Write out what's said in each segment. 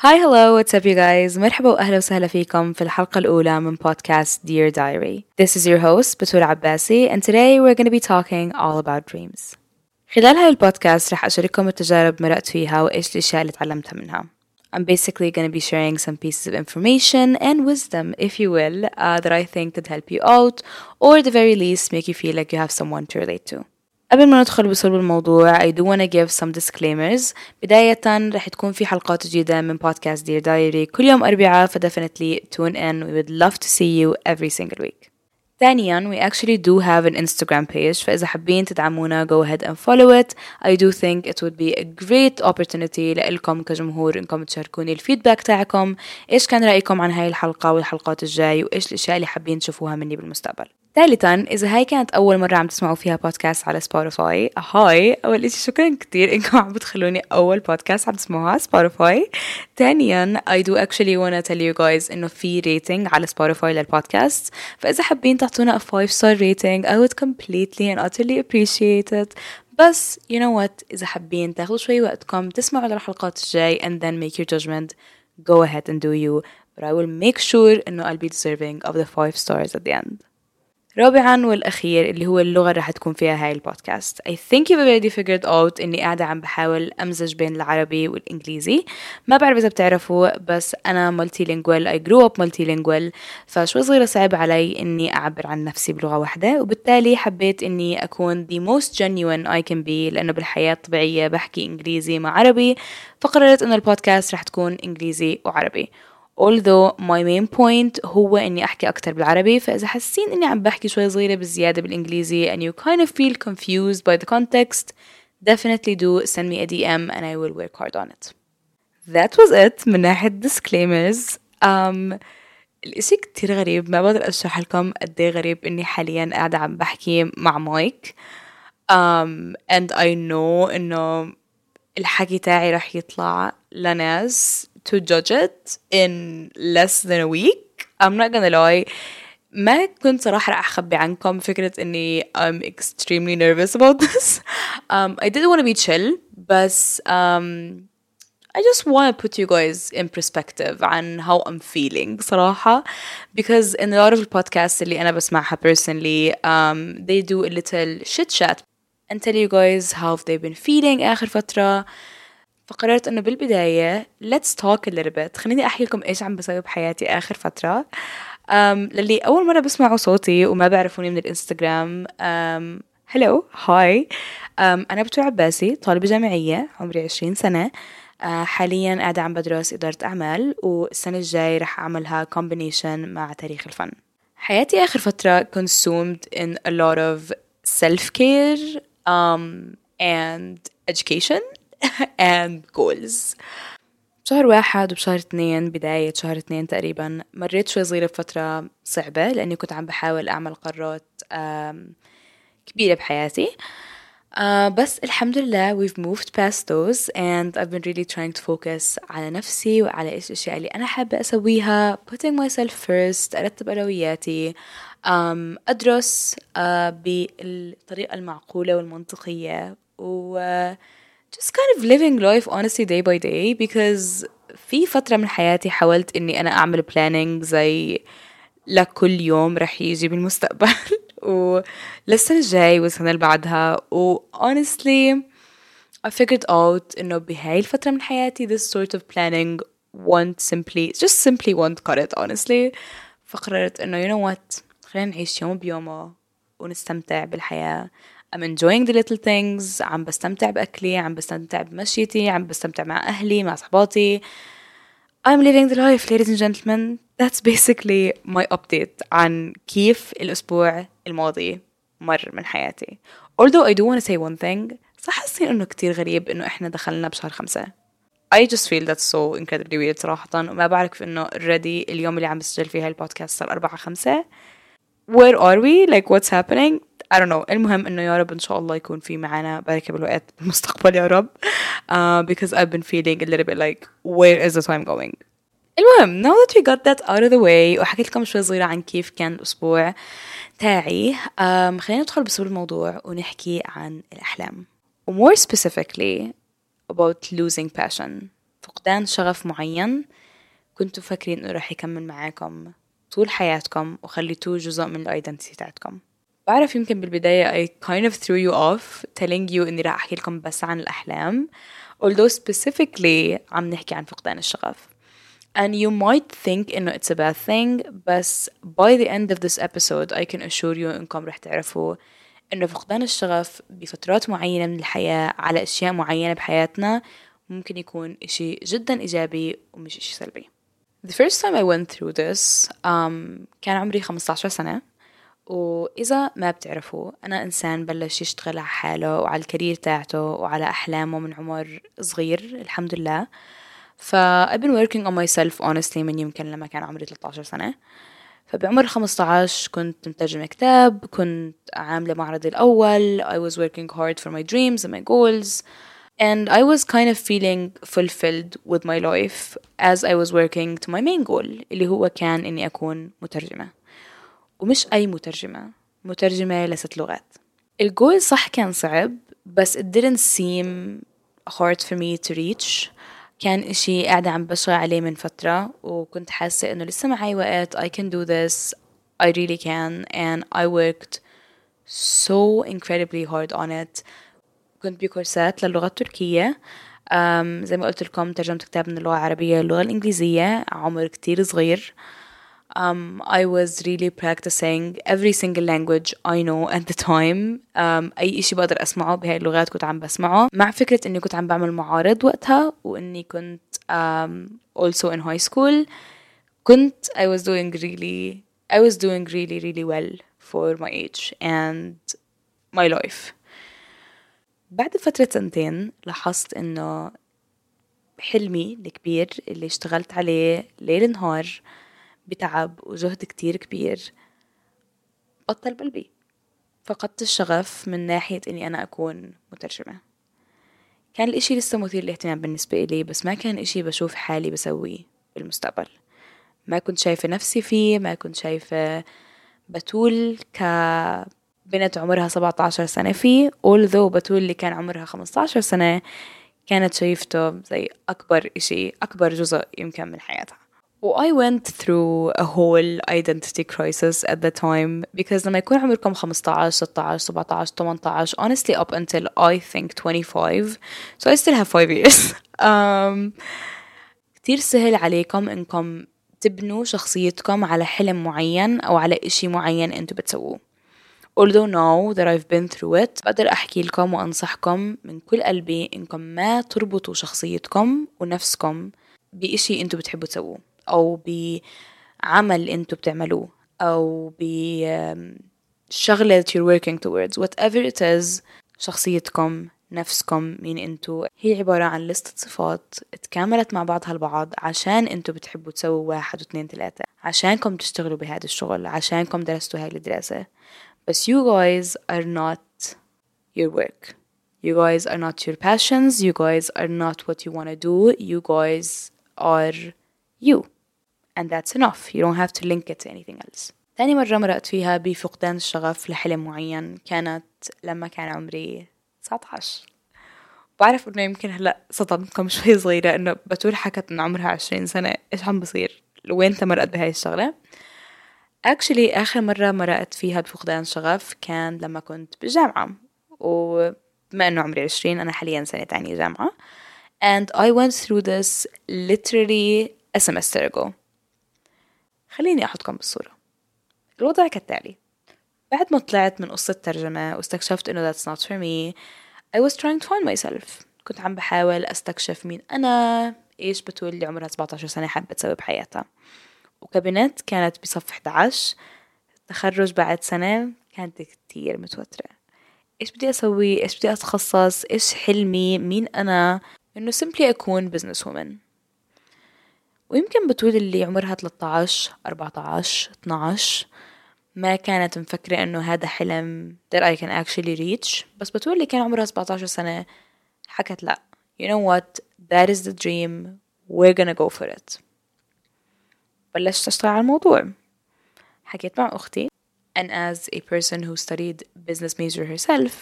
Hi hello what's up you guys مرحبا وأهلا وسهلا فيكم في الحلقة الأولى من podcast Dear Diary This is your host بتول عباسي and today we're going to be talking all about dreams خلال هاي البودكاست رح أشارككم التجارب مرقت فيها وإيش الأشياء اللي تعلمتها منها I'm basically going to be sharing some pieces of information and wisdom, if you will, uh, that I think could help you out, or at the very least make you feel like you have someone to relate to. قبل ما ندخل بصلب الموضوع I do wanna give some disclaimers. بداية رح تكون في حلقات جديدة من بودكاست Dear Diary. كل يوم أربعاء ف definitely tune in. We would love to see you every single week. ثانيا we actually do have an Instagram page. فإذا حابين تدعمونا go ahead and follow it. I do think it would be a great opportunity لإلكم كجمهور إنكم تشاركوني ال feedback تاعكم. إيش كان رأيكم عن هاي الحلقة والحلقات الجاي؟ وإيش الأشياء اللي حابين تشوفوها مني بالمستقبل؟ ثالثا إذا هاي كانت أول مرة عم تسمعوا فيها بودكاست على سبوتيفاي هاي أول إشي شكرا كتير إنكم عم بتخلوني أول بودكاست عم تسمعوها سبوتيفاي ثانيا I do actually wanna tell you guys إنه في rating على سبوتيفاي للبودكاست فإذا حابين تعطونا a 5 star rating I would completely and utterly appreciate it. بس you know what إذا حابين تاخذوا شوي وقتكم تسمعوا للحلقات الجاي and then make your judgment. Go ahead and do you. But I will make sure إنه I'll be deserving of the 5 stars at the end. رابعا والأخير اللي هو اللغة اللي تكون فيها هاي البودكاست. I think you've already figured out إني قاعدة عم بحاول أمزج بين العربي والإنجليزي. ما بعرف إذا بتعرفوا بس أنا multilingual I grew up multilingual. فشوي صغيرة صعب علي إني أعبر عن نفسي بلغة واحدة وبالتالي حبيت إني أكون the most genuine I can be لأنه بالحياة الطبيعية بحكي إنجليزي مع عربي فقررت إنه البودكاست رح تكون إنجليزي وعربي. Although my main point هو إني أحكي أكتر بالعربي فإذا حاسين إني عم بحكي شوي صغيرة بالزيادة بالإنجليزي and you kind of feel confused by the context definitely do send me a DM and I will work hard on it. That was it. من ناحية disclaimers. Um, الإشي كتير غريب. ما بقدر أشرح لكم قد غريب إني حاليا قاعدة عم بحكي مع مايك. Um, and I know إنه الحكي تاعي رح يطلع لناس to judge it in less than a week I'm not gonna lie ما كنت صراحة رح أخبي عنكم فكرة إني I'm extremely nervous about this um, I didn't want to be chill بس um, I just want to put you guys in perspective عن how I'm feeling صراحة because in a lot of the podcasts اللي أنا بسمعها personally um, they do a little chit chat and tell you guys how they've been feeling آخر فترة فقررت إنه بالبداية let's talk a little bit. خليني أحكي لكم إيش عم بسوي بحياتي آخر فترة. um, للي أول مرة بسمعوا صوتي وما بيعرفوني من الإنستغرام um, هلو هاي um, أنا بتوع عباسي طالبة جامعية عمري عشرين سنة. uh, حاليا قاعدة عم بدرس إدارة أعمال والسنة الجاي رح أعملها combination مع تاريخ الفن. حياتي آخر فترة consumed in a lot of self-care um, and education. and goals. بشهر واحد وبشهر اثنين بداية شهر اثنين تقريبا مريت شوي صغيرة بفترة صعبة لأني كنت عم بحاول أعمل قرارات كبيرة بحياتي. uh, بس الحمد لله we've moved past those and I've been really trying to focus على نفسي وعلى إيش الأشياء اللي أنا حابة أسويها putting myself first أرتب أولوياتي um, أدرس uh, بالطريقة المعقولة والمنطقية و uh, just kind of living life honestly day by day because في فترة من حياتي حاولت إني أنا أعمل planning زي لكل يوم رح يجي بالمستقبل. وللسنة الجاي والسنة اللي بعدها. و honestly I figured out إنه بهاي الفترة من حياتي this sort of planning won't simply just simply won't cut it honestly. فقررت إنه you know what خلينا نعيش يوم بيومه ونستمتع بالحياة. I'm enjoying the little things عم بستمتع بأكلي عم بستمتع بمشيتي عم بستمتع مع أهلي مع صحباتي I'm living the life ladies and gentlemen that's basically my update عن كيف الأسبوع الماضي مر من حياتي although I do want to say one thing صح حاسين إنه كتير غريب إنه إحنا دخلنا بشهر خمسة I just feel that's so incredibly weird صراحة وما بعرف إنه already اليوم اللي عم بسجل فيه هالبودكاست صار أربعة خمسة where are we like what's happening I don't know. المهم إنه يا رب إن شاء الله يكون في معنا بركة بالوقت بالمستقبل يا رب. Uh, because I've been feeling a little bit like where is the time going? المهم now that we got that out of the way وحكيت لكم شوي صغيرة عن كيف كان الأسبوع تاعي um, خلينا ندخل بصلب الموضوع ونحكي عن الأحلام. More specifically about losing passion. فقدان شغف معين كنتوا فاكرين إنه راح يكمل معاكم طول حياتكم وخليتوه جزء من الايدنتيتي تاعتكم. بعرف يمكن بالبداية I kind of threw you off telling you إني راح أحكي لكم بس عن الأحلام. Although specifically عم نحكي عن فقدان الشغف. And you might think إنه it's a bad thing بس by the end of this episode I can assure you إنكم رح تعرفوا إنه فقدان الشغف بفترات معينة من الحياة على أشياء معينة بحياتنا ممكن يكون إشي جدا إيجابي ومش إشي سلبي. The first time I went through this um, كان عمري 15 سنة. وإذا ما بتعرفوا أنا إنسان بلش يشتغل على حاله وعلى الكارير تاعته وعلى أحلامه من عمر صغير الحمد لله. ف I've been working on myself honestly من يمكن لما كان عمري 13 سنة. فبعمر 15 كنت مترجمة كتاب كنت عاملة معرضي الأول I was working hard for my dreams and my goals and I was kind of feeling fulfilled with my life as I was working to my main goal اللي هو كان إني أكون مترجمة. ومش أي مترجمة. مترجمة لست لغات. الجول صح كان صعب بس it didn't seem hard for me to reach. كان إشي قاعدة عم بشتغل عليه من فترة وكنت حاسة إنه لسه معي وقت I can do this I really can and I worked so incredibly hard on it. كنت بكورسات للغة التركية. زي ما قلت لكم ترجمت كتاب من اللغة العربية للغة الإنجليزية عمر كتير صغير. um, I was really practicing every single language I know at the time um, أي إشي بقدر أسمعه بهاي اللغات كنت عم بسمعه مع فكرة إني كنت عم بعمل معارض وقتها وإني كنت um, also in high school كنت I was doing really I was doing really really well for my age and my life بعد فترة سنتين لاحظت إنه حلمي الكبير اللي اشتغلت عليه ليل نهار بتعب وجهد كتير كبير. بطل بقلبي فقدت الشغف من ناحية إني أنا أكون مترجمة. كان الإشي لسه مثير للاهتمام بالنسبة إلي بس ما كان إشي بشوف حالي بسويه بالمستقبل ما كنت شايفة نفسي فيه ما كنت شايفة بتول كبنت عمرها 17 سنة فيه although بتول اللي كان عمرها 15 سنة كانت شايفته زي أكبر إشي أكبر جزء يمكن من حياتها. I went through a whole identity crisis at the time because لما يكون عمركم 15 16 17 18 honestly up until I think 25 so I still have 5 years. Um, كتير سهل عليكم إنكم تبنوا شخصيتكم على حلم معين أو على إشي معين انتو بتسووه. Although now that I've been through it بقدر أحكي لكم وأنصحكم من كل قلبي إنكم ما تربطوا شخصيتكم ونفسكم بإشي أنتوا بتحبوا تسووه. أو بعمل أنتوا بتعملوه أو بشغلة you're working towards. Whatever it is شخصيتكم نفسكم مين أنتوا. هي عبارة عن لستة صفات تكاملت مع بعضها البعض عشان أنتوا بتحبوا تسووا واحد واثنين ثلاثة عشانكم تشتغلوا بهذا الشغل عشانكم درستوا هاي الدراسة بس you guys are not your work. You guys are not your passions. You guys are not what you want to do. You guys are you. And that's enough. You don't have to link it to anything else. تاني مرة مرقت فيها بفقدان الشغف لحلم معين كانت لما كان عمري 19 بعرف إنه يمكن هلأ صدمتكم شوي صغيرة إنه بتول حكت ان عمرها عشرين سنة. إيش عم بصير؟ وين مرقت بهاي الشغلة؟ Actually آخر مرة مرقت فيها بفقدان شغف كان لما كنت بالجامعة. وبما إنه عمري عشرين أنا حاليا سنة تانية جامعة. And I went through this literally a semester ago. خليني أحطكم بالصورة. الوضع كالتالي. بعد ما طلعت من قصة ترجمة واستكشفت إنه that's not for me I was trying to find myself. كنت عم بحاول أستكشف مين أنا إيش بتقول اللي عمرها 17 سنة حابة تسوي بحياتها. وكبنت كانت بصف 11 تخرج بعد سنة كانت كتير متوترة. إيش بدي أسوي؟ إيش بدي أتخصص؟ إيش حلمي؟ مين أنا؟ إنه simply أكون business woman ويمكن بتقول اللي عمرها 13 14 12 ما كانت مفكرة إنه هذا حلم that I can actually reach. بس بتقول اللي كان عمرها 17 سنة حكت لأ. You know what? That is the dream. We're gonna go for it. بلشت أشتغل على الموضوع. حكيت مع أختي. And as a person who studied business major herself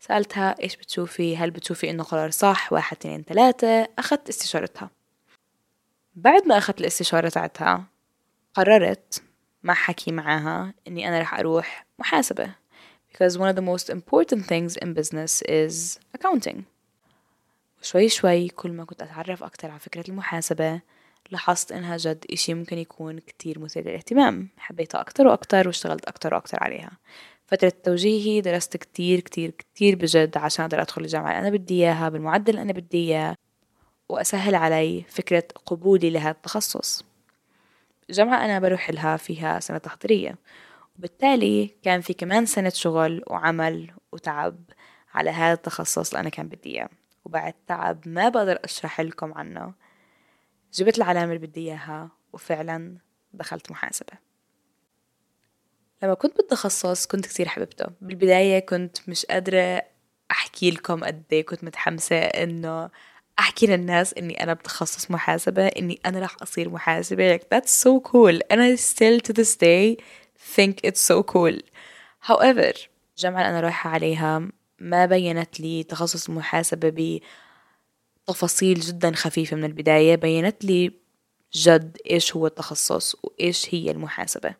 سألتها إيش بتشوفي؟ هل بتشوفي إنه قرار صح؟ واحد اثنين ثلاثة؟ أخذت استشارتها. بعد ما أخذت الاستشارة تاعتها قررت مع حكي معاها إني أنا رح أروح محاسبة. Because one of the most important things in business is accounting. شوي شوي كل ما كنت أتعرف أكتر على فكرة المحاسبة لاحظت إنها جد إشي ممكن يكون كتير مثير للاهتمام. حبيتها أكتر وأكتر واشتغلت أكتر وأكتر عليها. فترة توجيهي درست كتير كتير كتير بجد عشان أقدر أدخل الجامعة اللي أنا بدي إياها بالمعدل اللي أنا بدي إياه. وأسهل علي فكرة قبولي لهذا التخصص. الجامعة أنا بروح لها فيها سنة تحضيرية وبالتالي كان في كمان سنة شغل وعمل وتعب على هذا التخصص اللي أنا كان بدي إياه. وبعد تعب ما بقدر أشرح لكم عنه. جبت العلامة اللي بدي إياها وفعلا دخلت محاسبة. لما كنت بالتخصص كنت كتير حببته. بالبداية كنت مش قادرة أحكي لكم قد إيه كنت متحمسة إنه أحكي للناس إني أنا بتخصص محاسبة إني أنا راح أصير محاسبة. Like that's so cool. I still to this day think it's so cool. However الجامعة اللي أنا رايحة عليها ما بينت لي تخصص المحاسبة بتفاصيل جدا خفيفة من البداية. بينت لي جد إيش هو التخصص وإيش هي المحاسبة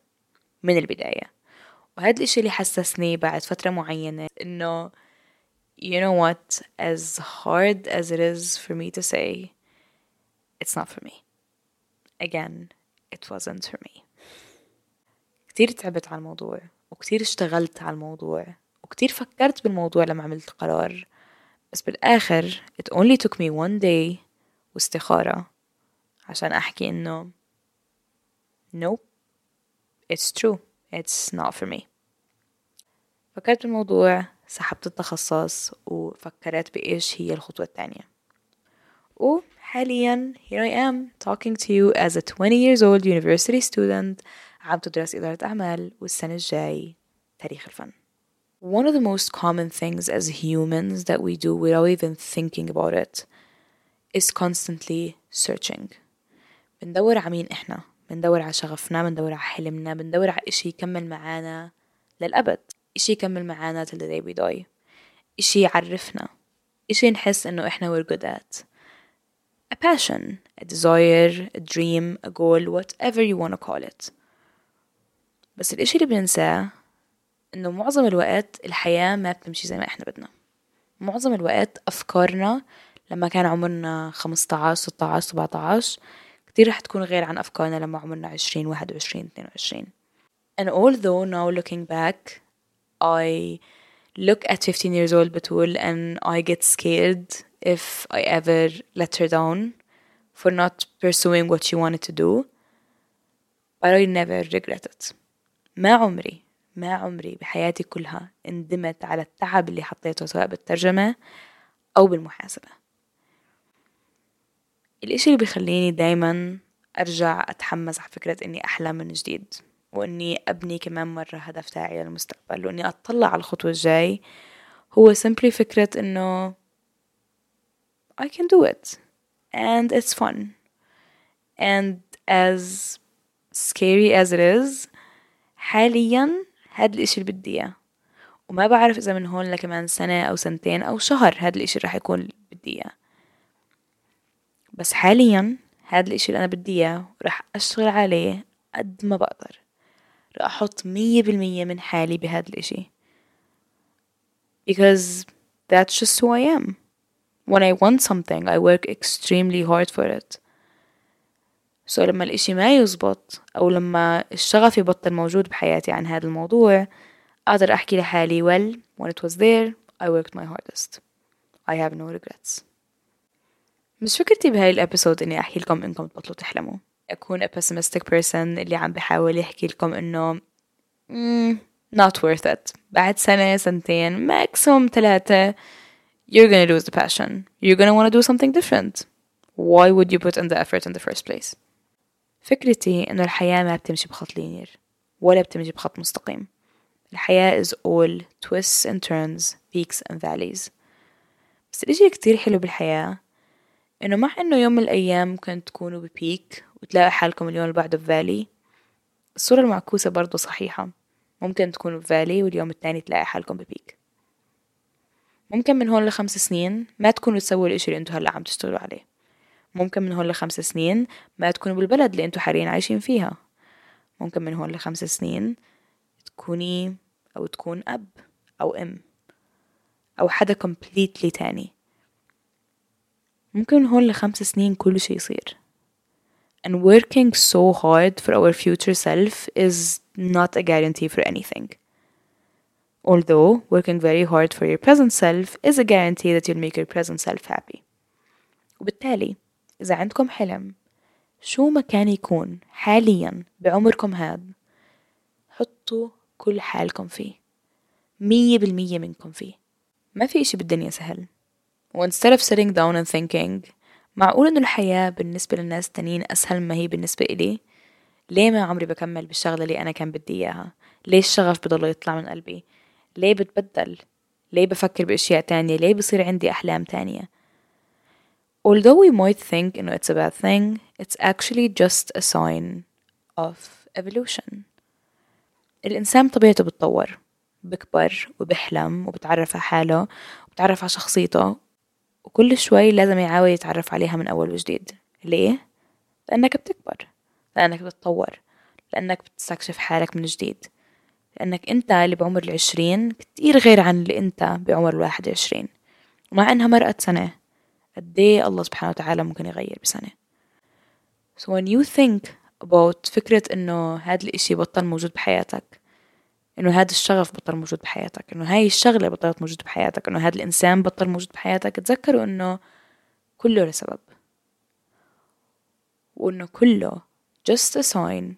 من البداية. وهذا الإشي اللي حسسني بعد فترة معينة إنه you know what? As hard as it is for me to say it's not for me. Again it wasn't for me. كتير تعبت على الموضوع وكتير اشتغلت على الموضوع وكتير فكرت بالموضوع لما عملت قرار. بس بالآخر it only took me one day واستخارة عشان أحكي إنه nope it's true it's not for me. فكرت بالموضوع سحبت التخصص وفكرت بإيش هي الخطوة الثانية وحاليا here I am talking to you as a 20 years old university student عم تدرس إدارة أعمال والسنة الجاي تاريخ الفن. One of the most common things as humans that we do without even thinking about it is constantly searching. بندور على مين إحنا؟ بندور على شغفنا؟ بندور على حلمنا؟ بندور على إشي يكمل معانا للأبد. إشي يكمل معانا till the day we die. إشي يعرفنا. إشي نحس إنه إحنا we're good at. A passion a desire a dream a goal whatever you wanna call it. بس الإشي اللي بننساه إنه معظم الوقت الحياة ما بتمشي زي ما إحنا بدنا. معظم الوقت أفكارنا لما كان عمرنا خمسة عشر ستة عشر سبعة عشر كتير رح تكون غير عن أفكارنا لما عمرنا عشرين واحد وعشرين اثنين وعشرين. And although now looking back I look at 15 years old Batul and I get scared if I ever let her down for not pursuing what she wanted to do. But I never regret it. ما عمري ما عمري بحياتي كلها ندمت على التعب اللي حطيته سواء بالترجمة أو بالمحاسبة. الإشي اللي بيخليني دايما أرجع أتحمس على فكرة إني أحلم من جديد. وإني أبني كمان مرة هدف تاعي للمستقبل وإني أطلع على الخطوة الجاي. هو simply فكرة إنه I can do it. And it's fun. And as scary as it is حاليا هاد الإشي اللي بدي إياه. وما بعرف إذا من هون لكمان سنة أو سنتين أو شهر هاد الإشي رح يكون بدي إياه. بس حاليا هاد الإشي اللي أنا بدي إياه ورح أشتغل عليه قد ما بقدر. أحط مية بالمية من حالي بهذا الإشي. Because that's just who I am. When I want something I work extremely hard for it. So لما الإشي ما يزبط أو لما الشغف يبطل موجود بحياتي عن هذا الموضوع أقدر أحكي لحالي well when it was there I worked my hardest. I have no regrets. مش فكرتي بهاي الابيسود إني أحكي لكم إنكم تبطلوا تحلموا. اكون a pessimistic person اللي عم بحاول يحكي لكم mm, not worth it بعد سنة سنتين maximum ثلاثة you're gonna lose the passion you're gonna wanna do something different why would you put in the effort in the first place فكرتي انه الحياة ما بتمشي بخط لينير ولا بتمشي بخط مستقيم الحياة is all twists and turns peaks and valleys بس الاشي كتير حلو بالحياة إنه مع إنه يوم من الأيام ممكن تكونوا ببيك وتلاقوا حالكم اليوم اللي بعده بفالي الصورة المعكوسة برضو صحيحة. ممكن تكونوا بفالي واليوم التاني تلاقي حالكم ببيك. ممكن من هون لخمس سنين ما تكونوا تسووا الإشي اللي أنتوا هلا عم تشتغلوا عليه. ممكن من هون لخمس سنين ما تكونوا بالبلد اللي أنتوا حاليا عايشين فيها. ممكن من هون لخمس سنين تكوني أو تكون أب أو أم أو حدا completely تاني. ممكن من هون لخمس سنين كل شي يصير. and working so hard for our future self is not a guarantee for anything although working very hard for your present self is a guarantee that you'll make your present self happy وبالتالي إذا عندكم حلم شو ما كان يكون حاليا بعمركم هاد حطوا كل حالكم فيه مية بالمية منكم فيه ما في إشي بالدنيا سهل و instead of sitting down and thinking معقول إنه الحياة بالنسبة للناس التانيين أسهل ما هي بالنسبة إلي؟ ليه ما عمري بكمل بالشغلة اللي أنا كان بدي إياها؟ ليه الشغف بضل يطلع من قلبي؟ ليه بتبدل؟ ليه بفكر بأشياء تانية؟ ليه بصير عندي أحلام تانية؟ Although we might think إنه it's a bad thing it's actually just a sign of evolution. الإنسان طبيعته بتطور بكبر وبحلم وبتعرف على حاله وبتعرف على شخصيته وكل شوي لازم يحاول يتعرف عليها من أول وجديد. ليه؟ لأنك بتكبر لأنك بتتطور لأنك بتستكشف حالك من جديد. لأنك أنت اللي بعمر العشرين كتير غير عن اللي أنت بعمر الواحد وعشرين. ومع إنها مرقت سنة. قد إيه الله سبحانه وتعالى ممكن يغير بسنة؟ So when you think about فكرة إنه هاد الإشي بطل موجود بحياتك إنه هذا الشغف بطل موجود بحياتك إنه هاي الشغلة بطلت موجود بحياتك إنه هذا الإنسان بطل موجود بحياتك. تذكروا إنه كله لسبب وإنه كله just a sign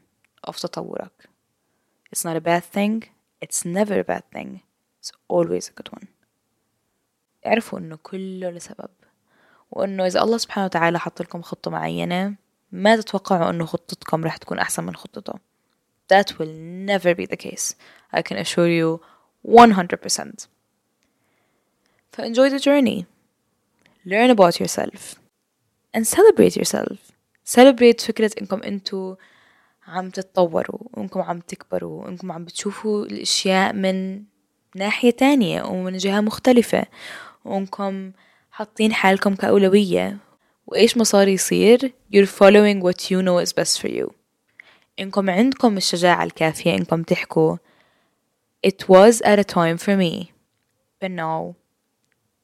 of تطورك. It's not a bad thing it's never a bad thing it's always a good one. اعرفوا إنه كله لسبب وإنه إذا الله سبحانه وتعالى حط لكم خطة معينة ما تتوقعوا إنه خطتكم رح تكون أحسن من خطته. That will never be the case I can assure you 100% So enjoy the journey learn about yourself and celebrate yourself celebrate فكرة إنكم أنتوا عم تتطوروا وإنكم عم تكبروا وإنكم عم بتشوفوا الأشياء من ناحية تانية ومن جهة مختلفة وإنكم حاطين حالكم كأولوية وإيش ما صار يصير you're following what you know is best for you إنكم عندكم الشجاعة الكافية إنكم تحكوا. It was at a time for me. But now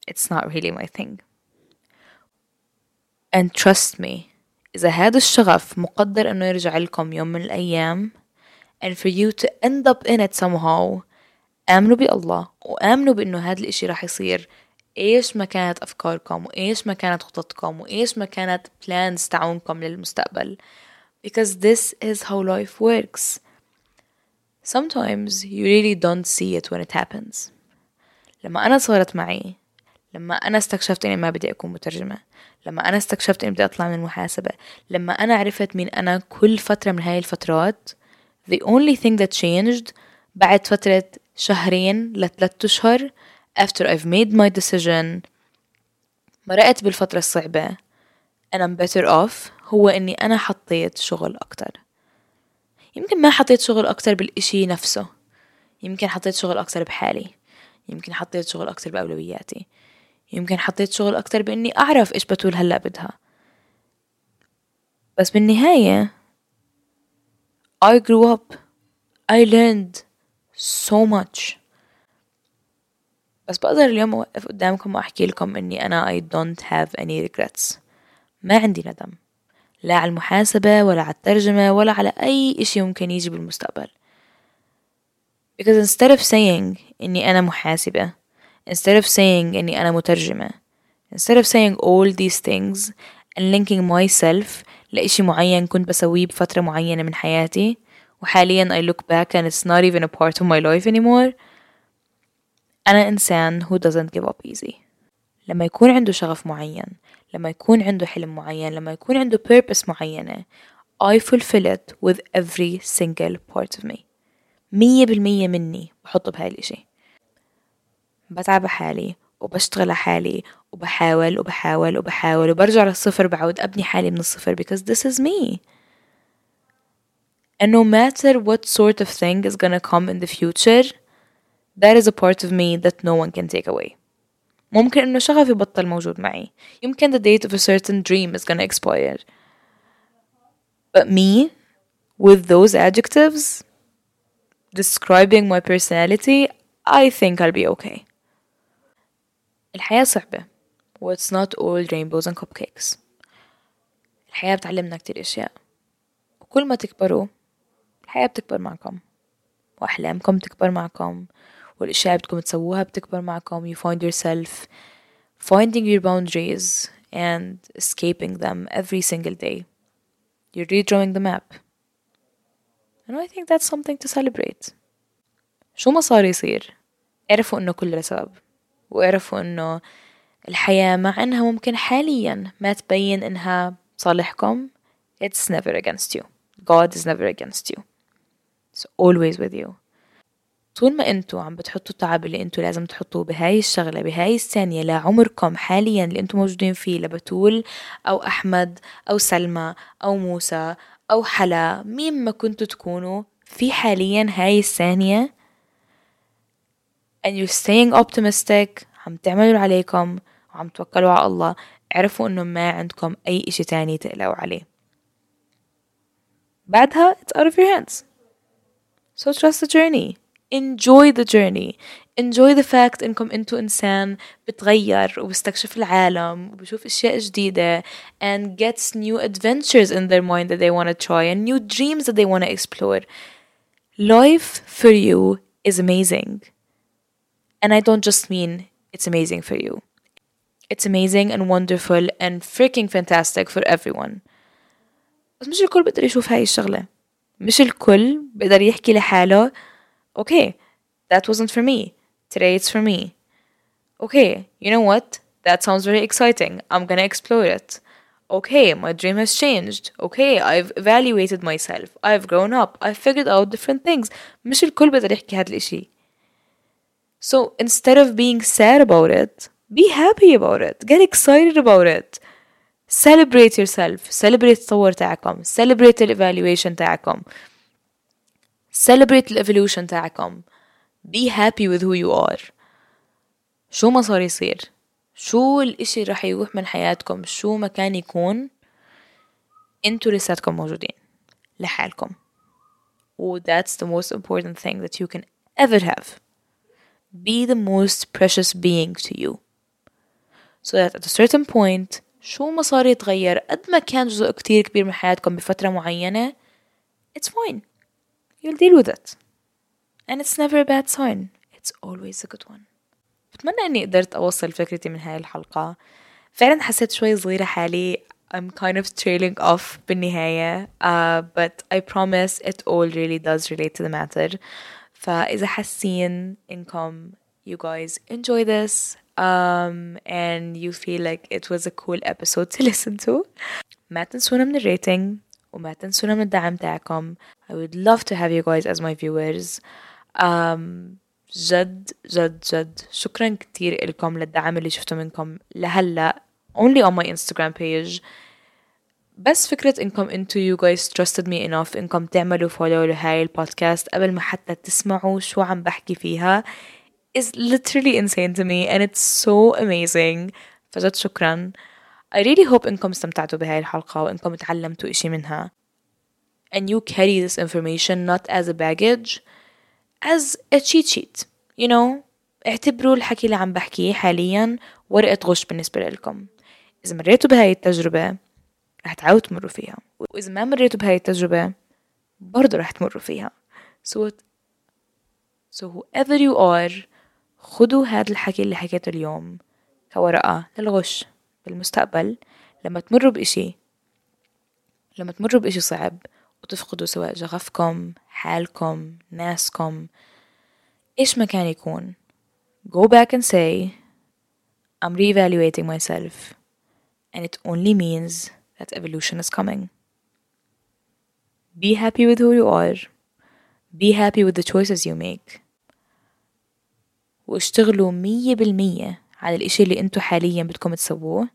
it's not really my thing. And trust me إذا هذا الشغف مقدر إنه يرجع لكم يوم من الأيام and for you to end up in it somehow آمنوا بالله وآمنوا بإنه هذا الإشي راح يصير. إيش ما كانت أفكاركم وإيش ما كانت خططكم وإيش ما كانت plans تعونكم للمستقبل. Because this is how life works. Sometimes you really don't see it when it happens. لما أنا صارت معي لما أنا استكشفت إني ما بدي أكون مترجمة لما أنا استكشفت إني بدي أطلع من المحاسبة لما أنا عرفت مين أنا كل فترة من هاي الفترات the only thing that changed بعد فترة شهرين لثلاثة أشهر after I've made my decision مرقت بالفترة الصعبة and I'm better off. هو إني أنا حطيت شغل أكتر. يمكن ما حطيت شغل أكتر بالإشي نفسه. يمكن حطيت شغل أكتر بحالي. يمكن حطيت شغل أكتر بأولوياتي. يمكن حطيت شغل أكتر بإني أعرف إيش بتول هلأ بدها. بس بالنهاية I grew up. I learned so much. بس بقدر اليوم أوقف قدامكم وأحكي لكم إني أنا I don't have any regrets. ما عندي ندم. لا على المحاسبة ولا على الترجمة ولا على أي إشي ممكن يجي بالمستقبل because instead of saying إني أنا محاسبة instead of saying إني أنا مترجمة instead of saying all these things and linking myself لإشي معين كنت بسويه بفترة معينة من حياتي وحاليا I look back and it's not even a part of my life anymore أنا إنسان who doesn't give up easy لما يكون عنده شغف معين لما يكون عنده حلم معين لما يكون عنده purpose معينة I fulfill it with every single part of me مية بالمية مني بحطه بهاي الإشي بتعب حالي وبشتغل على حالي وبحاول وبحاول وبحاول وبرجع للصفر بعود أبني حالي من الصفر because this is me and no matter what sort of thing is gonna come in the future that is a part of me that no one can take away ممكن إنه شغفي بطل موجود معي يمكن the date of a certain dream is gonna expire but me with those adjectives describing my personality I think I'll be okay الحياة صعبة و it's not all rainbows and cupcakes الحياة بتعلمنا كتير أشياء وكل ما تكبروا الحياة بتكبر معكم وأحلامكم تكبر معكم والأشياء بدكم تسووها بتكبر معكم you find yourself finding your boundaries and escaping them every single day you're redrawing the map and I think that's something to celebrate شو ما صار يصير اعرفوا انه كله لسبب واعرفوا انه الحياة مع انها ممكن حاليا ما تبين انها صالحكم it's never against you God is never against you it's always with you طول ما أنتوا عم بتحطوا التعب اللي أنتوا لازم تحطوه بهاي الشغلة بهاي الثانية لعمركم حاليا اللي أنتوا موجودين فيه لبتول أو أحمد أو سلمى أو موسى أو حلا مين ما كنتوا تكونوا في حاليا هاي الثانية and you're staying optimistic عم تعملوا اللي عليكم وعم توكلوا على الله اعرفوا إنه ما عندكم أي إشي تاني تقلقوا عليه. بعدها it's out of your hands. So trust the journey. enjoy the journey enjoy the fact انكم انتو انسان بتغير وبستكشف العالم وبشوف اشياء جديدة and gets new adventures in their mind that they want to try and new dreams that they want to explore life for you is amazing and I don't just mean it's amazing for you it's amazing and wonderful and freaking fantastic for everyone بس مش الكل بيقدر يشوف هاي الشغلة مش الكل بيقدر يحكي لحاله okay that wasn't for me today it's for me okay you know what that sounds very exciting I'm gonna explore it okay my dream has changed okay I've evaluated myself I've grown up I've figured out different things مش الكل بيقدر يحكي هذا الاشي so instead of being sad about it be happy about it get excited about it celebrate yourself celebrate التطور تاعكم celebrate evaluation تاعكم Celebrate evolution تاعكم be happy with who you are شو ما صار يصير شو الاشي رح يروح من حياتكم شو ما كان يكون أنتوا لساتكم موجودين لحالكم و that's the most important thing that you can ever have be the most precious being to you so that at a certain point شو ما صار يتغير قد ما كان جزء كتير كبير من حياتكم بفترة معينة it's fine you'll deal with it and it's never a bad sign it's always a good one بتمنى اني قدرت اوصل فكرتي من هاي الحلقة فعلا حسيت شوي صغيرة حالي I'm kind of trailing off بالنهاية uh, but I promise it all really does relate to the matter فإذا حاسين إنكم you guys enjoy this um, and you feel like it was a cool episode to listen to ما تنسونا من الريتنج وما تنسونا من الدعم تاعكم. I would love to have you guys as my viewers. Um, جد جد جد. شكرا كتير لكم للدعم اللي شفته منكم لهلأ. Only on my Instagram page. بس فكرة إنكم انتو you guys trusted me enough إنكم تعملوا follow لهاي البودكاست قبل ما حتى تسمعوا شو عم بحكي فيها is literally insane to me and it's so amazing. فجد شكرا. I really hope إنكم استمتعتوا بهاي الحلقة وإنكم تعلمتوا إشي منها. And you carry this information not as a baggage as a cheat sheet. You know اعتبروا الحكي اللي عم بحكيه حاليا ورقة غش بالنسبة لكم. إذا مريتوا بهاي التجربة رح تعاودوا تمروا فيها. وإذا ما مريتوا بهاي التجربة برضو رح تمروا فيها. So, so whoever you are خدوا هذا الحكي اللي حكيته اليوم كورقة للغش. بالمستقبل لما تمروا بإشي لما تمروا بإشي صعب وتفقدوا سواء شغفكم حالكم ناسكم إيش ما كان يكون. Go back and say I'm reevaluating myself. And it only means that evolution is coming. Be happy with who you are. Be happy with the choices you make. واشتغلوا مية بالمية على الإشي اللي انتو حاليا بدكم تسووه.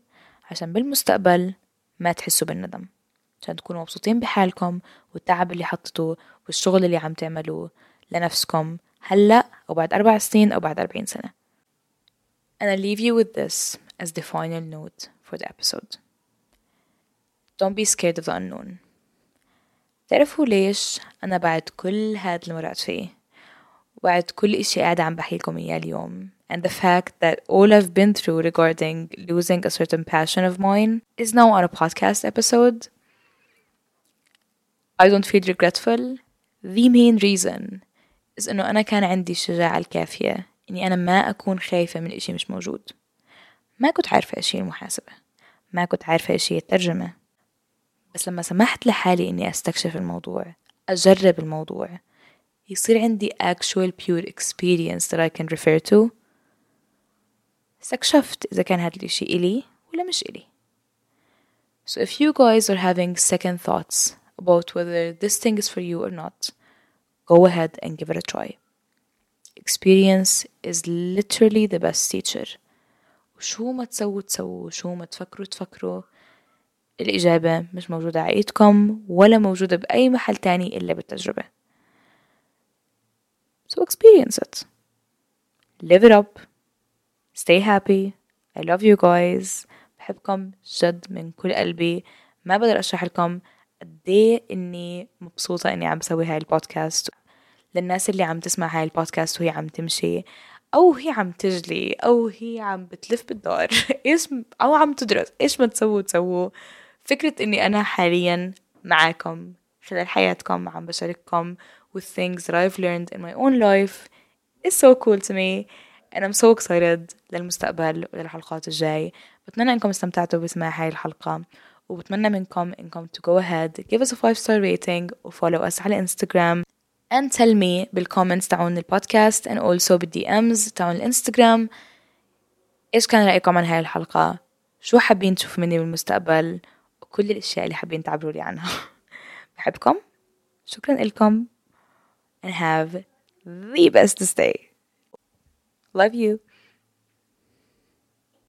عشان بالمستقبل ما تحسوا بالندم عشان تكونوا مبسوطين بحالكم والتعب اللي حطيتوه والشغل اللي عم تعملوه لنفسكم هلأ أو بعد أربع سنين أو بعد أربعين سنة and I leave you with this as the final note for the episode. Don't be scared of the unknown. تعرفوا ليش أنا بعد كل هاد اللي مرقت فيه بعد كل إشي قاعدة عم بحكي لكم إياه اليوم and the fact that all I've been through regarding losing a certain passion of mine is now on a podcast episode I don't feel regretful the main reason is إنه أنا كان عندي الشجاعة الكافية إني أنا ما أكون خايفة من إشي مش موجود ما كنت عارفة إيش هي المحاسبة ما كنت عارفة إيش هي الترجمة بس لما سمحت لحالي إني أستكشف الموضوع أجرب الموضوع يصير عندي actual pure experience that I can refer to استكشفت إذا كان هذا الإشي إلي ولا مش إلي So if you guys are having second thoughts about whether this thing is for you or not go ahead and give it a try experience is literally the best teacher وشو ما تسووا تسووا شو ما تفكروا تفكروا الإجابة مش موجودة على إيدكم ولا موجودة بأي محل تاني إلا بالتجربة So experience it live it up Stay happy. I love you guys. بحبكم جد من كل قلبي. ما بقدر أشرح لكم قديه إني مبسوطة إني عم بسوي هاي البودكاست. للناس اللي عم تسمع هاي البودكاست وهي عم تمشي أو هي عم تجلي أو هي عم بتلف بالدار إيش أو عم تدرس إيش ما تسووا تسووا. فكرة إني أنا حاليا معاكم خلال حياتكم عم بشارككم with things that I've learned in my own life is so cool to me. And I'm so excited للمستقبل وللحلقات الجاي. بتمنى إنكم استمتعتوا بسماع هاي الحلقة. وبتمنى منكم إنكم to go ahead give us a 5 star rating و follow us على انستغرام and tell me بال comments تاعون البودكاست and also بال DMs تاعون الإنستغرام. إيش كان رأيكم عن هاي الحلقة؟ شو حابين تشوفوا مني بالمستقبل؟ وكل الأشياء اللي حابين تعبروا لي عنها. بحبكم. شكرا لكم. And have the best day. Love you